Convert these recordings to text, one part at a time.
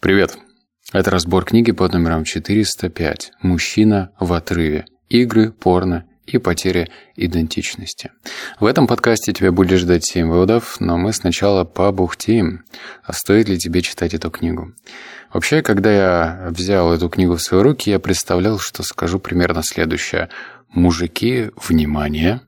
Привет! Это разбор книги под номером 405 «Мужчина в отрыве. Игры, порно и потеря идентичности». В этом подкасте тебя будет ждать 7 выводов, но мы сначала побухтим. А стоит ли тебе читать эту книгу? Вообще, когда я взял эту книгу в свои руки, я представлял, что скажу примерно следующее. «Мужики, внимание!»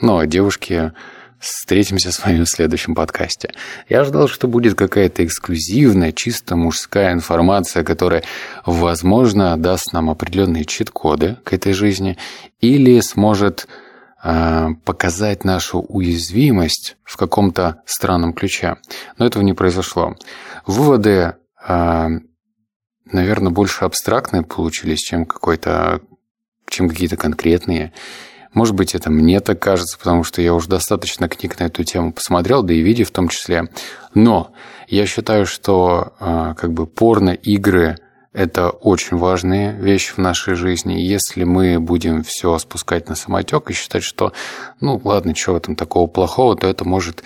Ну, а девушки Встретимся с вами в следующем подкасте. Я ждал, что будет какая-то эксклюзивная, чисто мужская информация, которая, возможно, даст нам определенные чит-коды к этой жизни или сможет э, показать нашу уязвимость в каком-то странном ключе. Но этого не произошло. Выводы, э, наверное, больше абстрактные получились, чем какой-то чем какие-то конкретные. Может быть, это мне так кажется, потому что я уже достаточно книг на эту тему посмотрел, да и видео в том числе. Но я считаю, что а, как бы порно-игры – это очень важные вещи в нашей жизни. Если мы будем все спускать на самотек и считать, что, ну ладно, что в этом такого плохого, то это может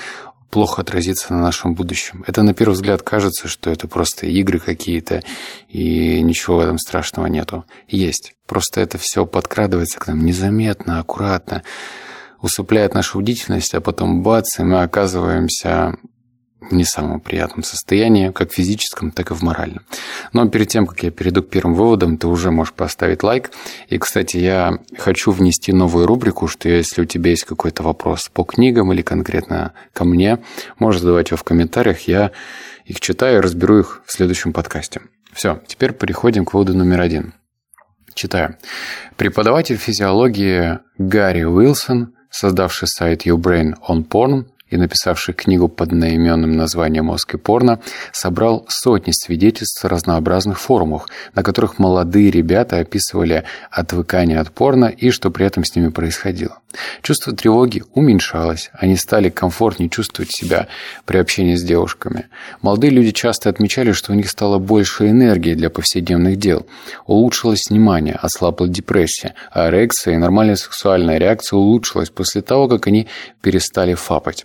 плохо отразится на нашем будущем. Это на первый взгляд кажется, что это просто игры какие-то, и ничего в этом страшного нету. Есть. Просто это все подкрадывается к нам незаметно, аккуратно, усыпляет нашу бдительность, а потом бац, и мы оказываемся не самом приятном состоянии, как физическом, так и в моральном. Но перед тем, как я перейду к первым выводам, ты уже можешь поставить лайк. И, кстати, я хочу внести новую рубрику, что если у тебя есть какой-то вопрос по книгам или конкретно ко мне, можешь задавать его в комментариях, я их читаю и разберу их в следующем подкасте. Все, теперь переходим к выводу номер один. Читаю. Преподаватель физиологии Гарри Уилсон, создавший сайт YouBrain on Porn, и написавший книгу под одноименным названием «Мозг и порно», собрал сотни свидетельств в разнообразных форумах, на которых молодые ребята описывали отвыкание от порно и что при этом с ними происходило. Чувство тревоги уменьшалось, они стали комфортнее чувствовать себя при общении с девушками. Молодые люди часто отмечали, что у них стало больше энергии для повседневных дел. Улучшилось внимание, ослабла депрессия, а эрекция и нормальная сексуальная реакция улучшилась после того, как они перестали фапать.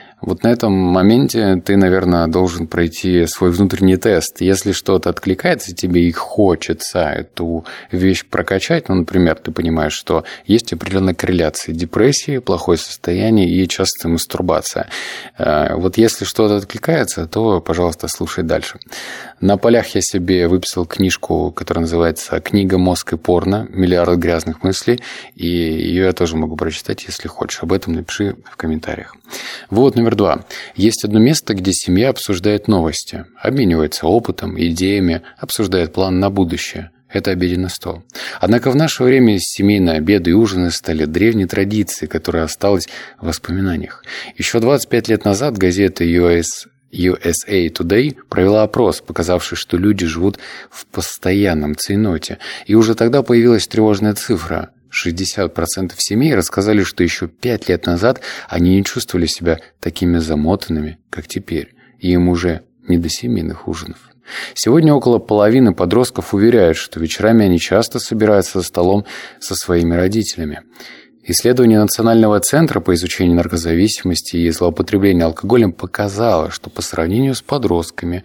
Вот на этом моменте ты, наверное, должен пройти свой внутренний тест. Если что-то откликается тебе и хочется эту вещь прокачать, ну, например, ты понимаешь, что есть определенная корреляция депрессии, плохое состояние и частая мастурбация. Э, вот если что-то откликается, то, пожалуйста, слушай дальше. На полях я себе выписал книжку, которая называется «Книга «Мозг и порно. Миллиард грязных мыслей», и ее я тоже могу прочитать, если хочешь. Об этом напиши в комментариях. Вот номер два. Есть одно место, где семья обсуждает новости, обменивается опытом, идеями, обсуждает план на будущее. Это обеденный стол. Однако в наше время семейные обеды и ужины стали древней традицией, которая осталась в воспоминаниях. Еще 25 лет назад газета US USA Today провела опрос, показавший, что люди живут в постоянном цейноте. И уже тогда появилась тревожная цифра. 60% семей рассказали, что еще 5 лет назад они не чувствовали себя такими замотанными, как теперь. И им уже не до семейных ужинов. Сегодня около половины подростков уверяют, что вечерами они часто собираются за столом со своими родителями. Исследование Национального центра по изучению наркозависимости и злоупотребления алкоголем показало, что по сравнению с подростками,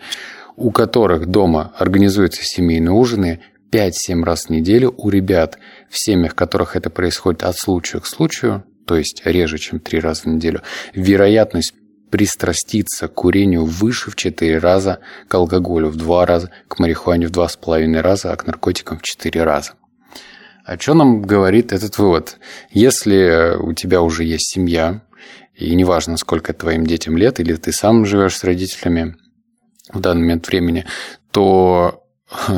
у которых дома организуются семейные ужины, 5-7 раз в неделю у ребят, в семьях, в которых это происходит от случая к случаю, то есть реже, чем 3 раза в неделю, вероятность пристраститься к курению выше в 4 раза, к алкоголю в 2 раза, к марихуане в 2,5 раза, а к наркотикам в 4 раза. О чем нам говорит этот вывод? Если у тебя уже есть семья, и неважно, сколько твоим детям лет, или ты сам живешь с родителями в данный момент времени, то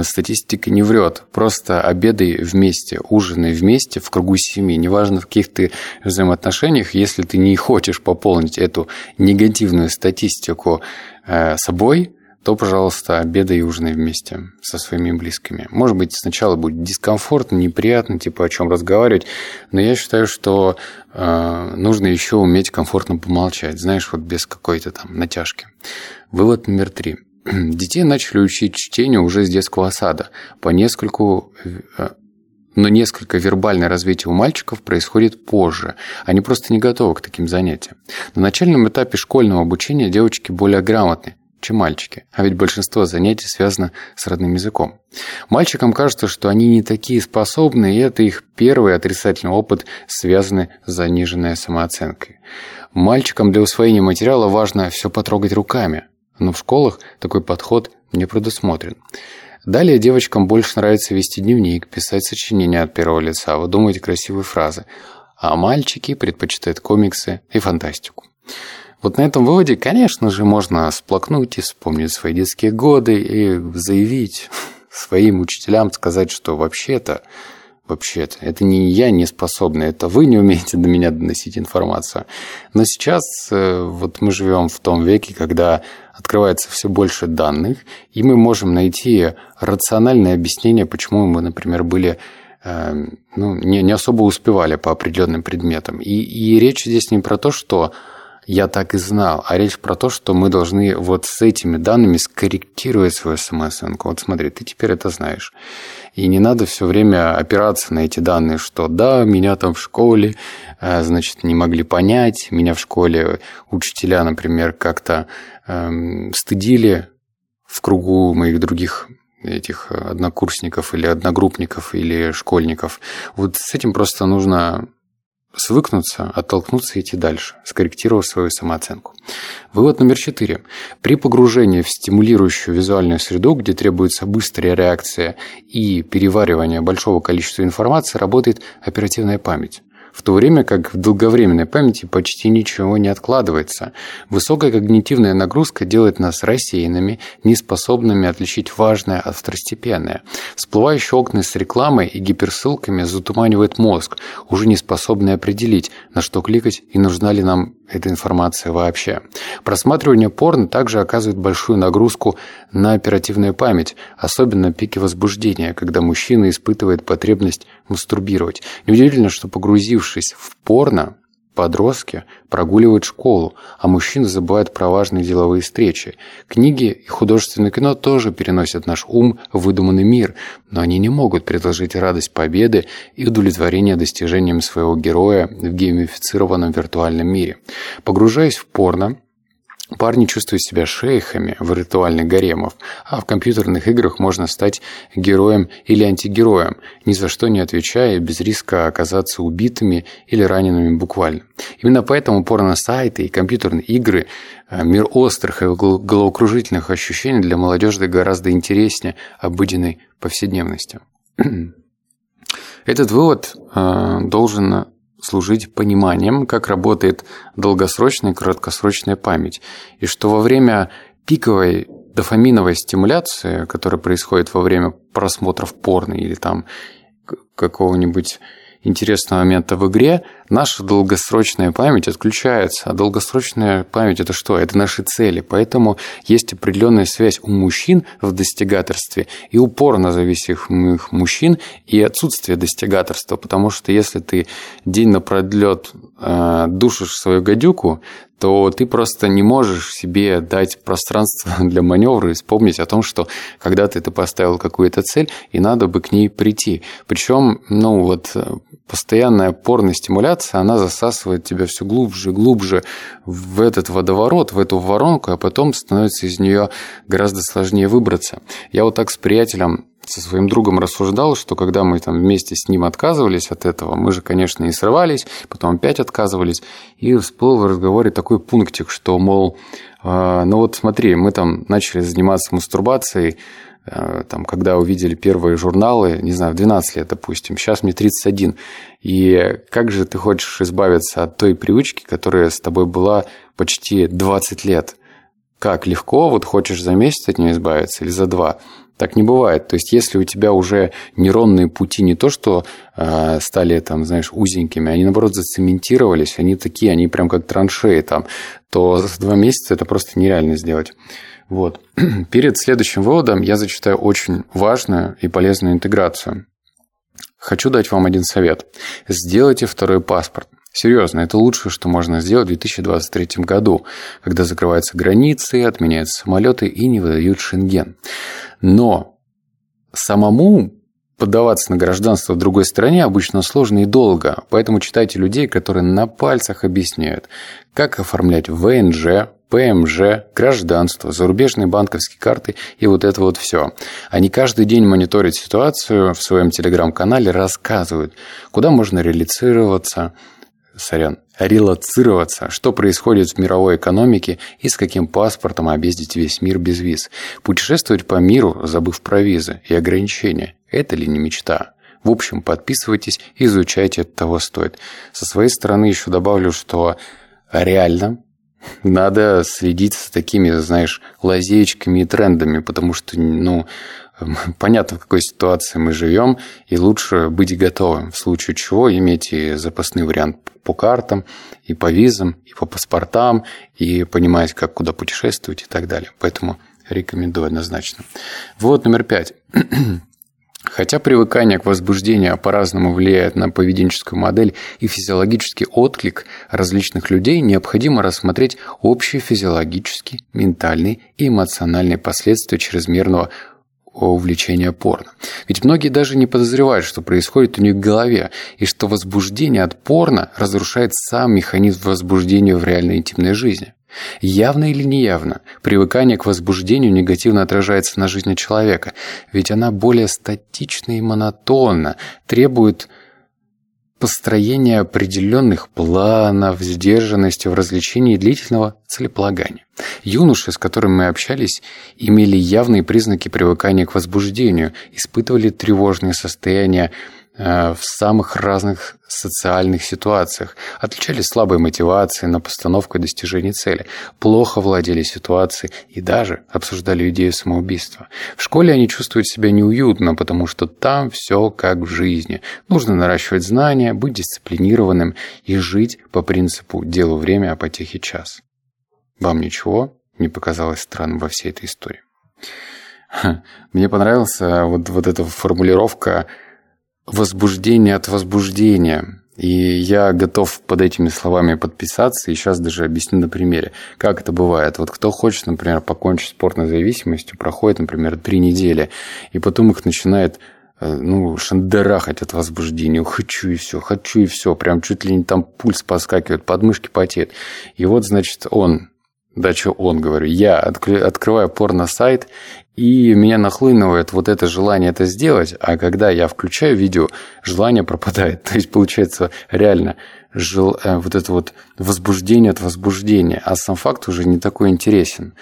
статистика не врет. Просто обедай вместе, ужинай вместе в кругу семьи. Неважно, в каких ты взаимоотношениях, если ты не хочешь пополнить эту негативную статистику э, собой, то, пожалуйста, обедай и ужинай вместе со своими близкими. Может быть, сначала будет дискомфортно, неприятно, типа о чем разговаривать, но я считаю, что э, нужно еще уметь комфортно помолчать, знаешь, вот без какой-то там натяжки. Вывод номер три – Детей начали учить чтению уже с детского сада. По нескольку э, но несколько вербальное развитие у мальчиков происходит позже. Они просто не готовы к таким занятиям. На начальном этапе школьного обучения девочки более грамотны, чем мальчики, а ведь большинство занятий связано с родным языком. Мальчикам кажется, что они не такие способные, и это их первый отрицательный опыт, связанный с заниженной самооценкой. Мальчикам для усвоения материала важно все потрогать руками, но в школах такой подход не предусмотрен. Далее девочкам больше нравится вести дневник, писать сочинения от первого лица, выдумывать красивые фразы, а мальчики предпочитают комиксы и фантастику. Вот на этом выводе, конечно же, можно сплакнуть и вспомнить свои детские годы и заявить своим учителям, сказать, что вообще-то, вообще-то, это не я не способный, это вы не умеете до меня доносить информацию. Но сейчас э, вот мы живем в том веке, когда открывается все больше данных, и мы можем найти рациональное объяснение, почему мы, например, были э, ну, не, не особо успевали по определенным предметам. И, и речь здесь не про то, что я так и знал. А речь про то, что мы должны вот с этими данными скорректировать свою самооценку. Вот смотри, ты теперь это знаешь. И не надо все время опираться на эти данные, что да, меня там в школе, э, значит, не могли понять, меня в школе учителя, например, как-то эм, стыдили в кругу моих других этих однокурсников или одногруппников или школьников. Вот с этим просто нужно свыкнуться, оттолкнуться и идти дальше, скорректировав свою самооценку. Вывод номер четыре. При погружении в стимулирующую визуальную среду, где требуется быстрая реакция и переваривание большого количества информации, работает оперативная память в то время как в долговременной памяти почти ничего не откладывается. Высокая когнитивная нагрузка делает нас рассеянными, неспособными отличить важное от второстепенное. Всплывающие окна с рекламой и гиперссылками затуманивает мозг, уже не способный определить, на что кликать и нужна ли нам эта информация вообще. Просматривание порно также оказывает большую нагрузку на оперативную память, особенно пике возбуждения, когда мужчина испытывает потребность мастурбировать. Неудивительно, что погрузившись в порно, Подростки прогуливают школу, а мужчины забывают про важные деловые встречи. Книги и художественное кино тоже переносят наш ум в выдуманный мир, но они не могут предложить радость победы и удовлетворение достижением своего героя в геймифицированном виртуальном мире. Погружаясь в порно, Парни чувствуют себя шейхами в ритуальных гаремов, а в компьютерных играх можно стать героем или антигероем, ни за что не отвечая без риска оказаться убитыми или ранеными буквально. Именно поэтому порно-сайты и компьютерные игры э, мир острых и головокружительных ощущений для молодежи гораздо интереснее обыденной повседневности. Этот вывод э, должен служить пониманием, как работает долгосрочная и краткосрочная память, и что во время пиковой дофаминовой стимуляции, которая происходит во время просмотров порно или там какого-нибудь интересного момента в игре, наша долгосрочная память отключается. А долгосрочная память – это что? Это наши цели. Поэтому есть определенная связь у мужчин в достигаторстве и упорно зависимых мужчин и отсутствие достигаторства. Потому что если ты день напродлет э, душишь свою гадюку, то ты просто не можешь себе дать пространство для маневра и вспомнить о том, что когда-то ты поставил какую-то цель, и надо бы к ней прийти. Причем, ну вот, постоянная порная стимуляция, она засасывает тебя все глубже и глубже в этот водоворот, в эту воронку, а потом становится из нее гораздо сложнее выбраться. Я вот так с приятелем со своим другом рассуждал, что когда мы там вместе с ним отказывались от этого, мы же, конечно, и срывались, потом опять отказывались, и всплыл в разговоре такой пунктик, что, мол, э, ну вот смотри, мы там начали заниматься мастурбацией, э, там, когда увидели первые журналы, не знаю, в 12 лет, допустим, сейчас мне 31, и как же ты хочешь избавиться от той привычки, которая с тобой была почти 20 лет? Как легко, вот хочешь за месяц от нее избавиться или за два? Так не бывает. То есть, если у тебя уже нейронные пути не то, что э, стали там, знаешь, узенькими, они наоборот зацементировались, они такие, они прям как траншеи там, то за два месяца это просто нереально сделать. Вот. Перед следующим выводом я зачитаю очень важную и полезную интеграцию. Хочу дать вам один совет. Сделайте второй паспорт. Серьезно, это лучшее, что можно сделать в 2023 году, когда закрываются границы, отменяются самолеты и не выдают шенген. Но самому поддаваться на гражданство в другой стране обычно сложно и долго, поэтому читайте людей, которые на пальцах объясняют, как оформлять ВНЖ, ПМЖ, гражданство, зарубежные банковские карты и вот это вот все. Они каждый день мониторят ситуацию в своем телеграм-канале, рассказывают, куда можно реалицироваться, сорян, релацироваться, что происходит в мировой экономике и с каким паспортом объездить весь мир без виз. Путешествовать по миру, забыв про визы и ограничения – это ли не мечта? В общем, подписывайтесь, изучайте, это того стоит. Со своей стороны еще добавлю, что реально надо следить с такими, знаешь, лазеечками и трендами, потому что, ну, понятно, в какой ситуации мы живем, и лучше быть готовым, в случае чего иметь и запасный вариант по картам, и по визам, и по паспортам, и понимать, как куда путешествовать и так далее. Поэтому рекомендую однозначно. Вот номер пять. Хотя привыкание к возбуждению по-разному влияет на поведенческую модель и физиологический отклик различных людей, необходимо рассмотреть общие физиологические, ментальные и эмоциональные последствия чрезмерного увлечения порно. Ведь многие даже не подозревают, что происходит у них в голове, и что возбуждение от порно разрушает сам механизм возбуждения в реальной интимной жизни. Явно или неявно, привыкание к возбуждению негативно отражается на жизни человека, ведь она более статична и монотонна, требует построения определенных планов, сдержанности в развлечении длительного целеполагания. Юноши, с которыми мы общались, имели явные признаки привыкания к возбуждению, испытывали тревожные состояния, в самых разных социальных ситуациях, отличались слабой мотивацией на постановку и достижение цели, плохо владели ситуацией и даже обсуждали идею самоубийства. В школе они чувствуют себя неуютно, потому что там все как в жизни. Нужно наращивать знания, быть дисциплинированным и жить по принципу «делу время, а потехе час». Вам ничего не показалось странным во всей этой истории? Мне понравилась вот, вот эта формулировка возбуждение от возбуждения. И я готов под этими словами подписаться, и сейчас даже объясню на примере, как это бывает. Вот кто хочет, например, покончить с спортной зависимостью, проходит, например, три недели, и потом их начинает э, ну, шандерахать от возбуждения. Хочу и все, хочу и все. Прям чуть ли не там пульс поскакивает, подмышки потеют. И вот, значит, он, да что он, говорю, я открываю порно-сайт, и меня нахлынывает вот это желание это сделать, а когда я включаю видео, желание пропадает. То есть, получается, реально жел... Э, вот это вот возбуждение от возбуждения, а сам факт уже не такой интересен.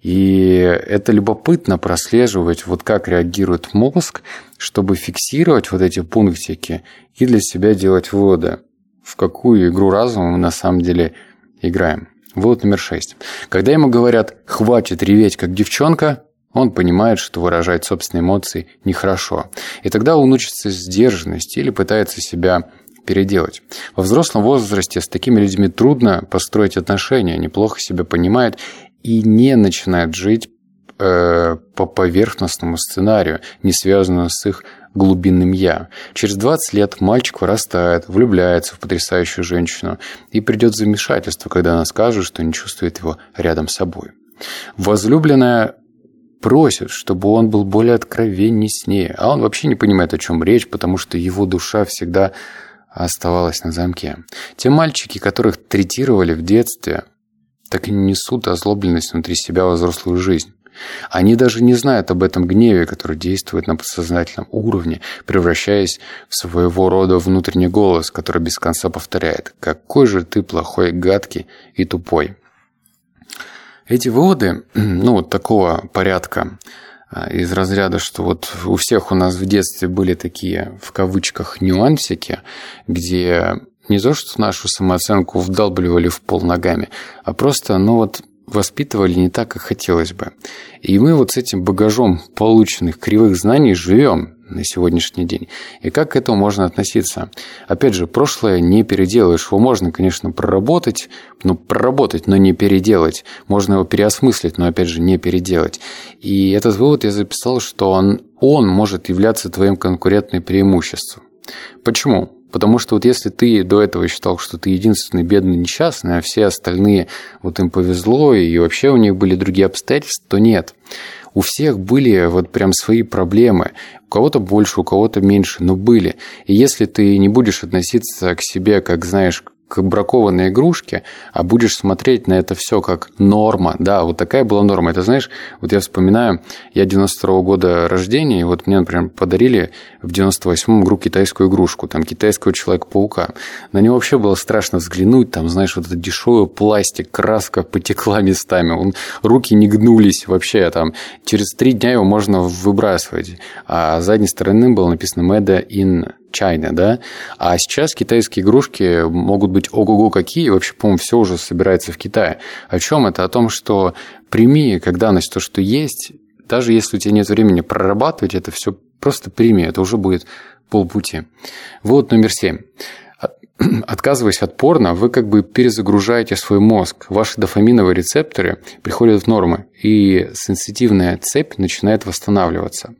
И это любопытно прослеживать, вот как реагирует мозг, чтобы фиксировать вот эти пунктики и для себя делать выводы, в какую игру разума мы на самом деле играем. Вывод номер шесть. Когда ему говорят «хватит реветь, как девчонка», он понимает, что выражать собственные эмоции нехорошо. И тогда он учится сдержанности или пытается себя переделать. Во взрослом возрасте с такими людьми трудно построить отношения, неплохо себя понимает и не начинает жить э, по поверхностному сценарию, не связанному с их глубинным «я». Через 20 лет мальчик вырастает, влюбляется в потрясающую женщину и придет замешательство, когда она скажет, что не чувствует его рядом с собой. Возлюбленная просит, чтобы он был более откровенней с ней, а он вообще не понимает, о чем речь, потому что его душа всегда оставалась на замке. Те мальчики, которых третировали в детстве, так и не несут озлобленность внутри себя во взрослую жизнь. Они даже не знают об этом гневе, который действует на подсознательном уровне, превращаясь в своего рода внутренний голос, который без конца повторяет «Какой же ты плохой, гадкий и тупой». Эти выводы, ну, такого порядка, а, из разряда, что вот у всех у нас в детстве были такие, в кавычках, нюансики, где не то, что нашу самооценку вдалбливали в пол ногами, а просто, ну вот, воспитывали не так, как хотелось бы. И мы вот с этим багажом полученных кривых знаний живем на сегодняшний день. И как к этому можно относиться? Опять же, прошлое не переделаешь. Его можно, конечно, проработать, ну, проработать, но не переделать. Можно его переосмыслить, но, опять же, не переделать. И этот вывод я записал, что он, он может являться твоим конкурентным преимуществом. Почему? Потому что вот если ты до этого считал, что ты единственный бедный несчастный, а все остальные вот им повезло, и вообще у них были другие обстоятельства, то нет. У всех были вот прям свои проблемы. У кого-то больше, у кого-то меньше, но были. И если ты не будешь относиться к себе, как, знаешь, к бракованной игрушке, а будешь смотреть на это все как норма. Да, вот такая была норма. Это знаешь, вот я вспоминаю, я 92 -го года рождения, и вот мне, например, подарили в 98-м игру китайскую игрушку, там китайского Человека-паука. На него вообще было страшно взглянуть, там, знаешь, вот этот дешевый пластик, краска потекла местами, он, руки не гнулись вообще, там, через три дня его можно выбрасывать. А с задней стороны было написано «Made in China, да? А сейчас китайские игрушки могут быть ого-го какие, вообще, по-моему, все уже собирается в Китае. О чем это? О том, что прими как данность то, что есть, даже если у тебя нет времени прорабатывать это все, просто прими, это уже будет полпути. Вот номер семь. Отказываясь от порно, вы как бы перезагружаете свой мозг. Ваши дофаминовые рецепторы приходят в нормы, и сенситивная цепь начинает восстанавливаться.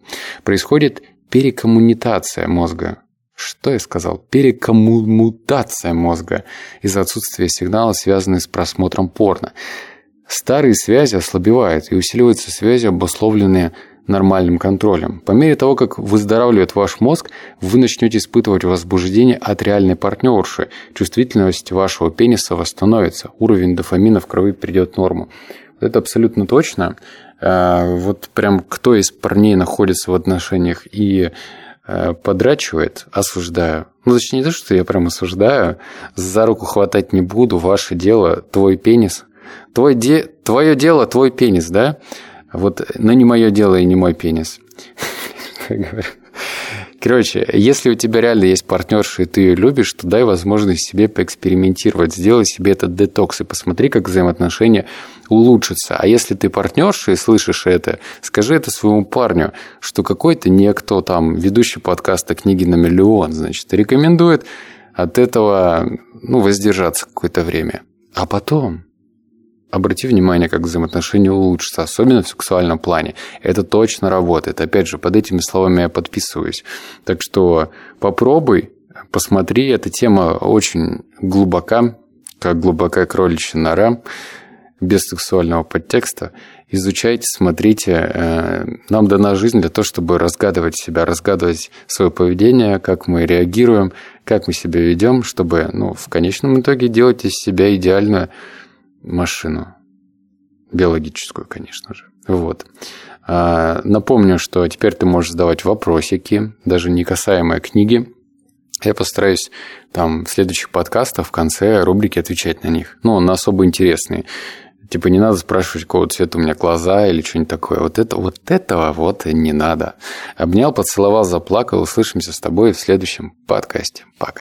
Происходит перекоммунитация мозга. Что я сказал? Перекоммутация мозга из-за отсутствия сигнала, связанных с просмотром порно. Старые связи ослабевают, и усиливаются связи, обусловленные нормальным контролем. По мере того, как выздоравливает ваш мозг, вы начнете испытывать возбуждение от реальной партнерши. Чувствительность вашего пениса восстановится, уровень дофамина в крови придет в норму. Это абсолютно точно. Э, вот прям кто из парней находится в отношениях и подрачивает, осуждаю. Ну, точнее, не то, что я прям осуждаю. За руку хватать не буду, ваше дело, твой пенис. Твой де... Твое дело, твой пенис, да? Вот, но не мое дело и не мой пенис. Короче, если у тебя реально есть партнерша, и ты ее любишь, то дай возможность себе поэкспериментировать, сделай себе этот детокс и посмотри, как взаимоотношения улучшатся. А если ты партнерша и слышишь это, скажи это своему парню, что какой-то некто там, ведущий подкаста «Книги на миллион», значит, рекомендует от этого ну, воздержаться какое-то время. А потом Обрати внимание, как взаимоотношения улучшатся, особенно в сексуальном плане. Это точно работает. Опять же, под этими словами я подписываюсь. Так что попробуй, посмотри. Эта тема очень глубока, как глубокая кроличья нора, без сексуального подтекста. Изучайте, смотрите. Э, нам дана жизнь для того, чтобы разгадывать себя, разгадывать свое поведение, как мы реагируем, как мы себя ведем, чтобы ну, в конечном итоге делать из себя идеальную машину. Биологическую, конечно же. Вот. А, напомню, что теперь ты можешь задавать вопросики, даже не касаемые книги. Я постараюсь там в следующих подкастах в конце рубрики отвечать на них. Ну, на особо интересные. Типа не надо спрашивать, какого цвета у меня глаза или что-нибудь такое. Вот, это, вот этого вот не надо. Обнял, поцеловал, заплакал. Услышимся с тобой в следующем подкасте. Пока.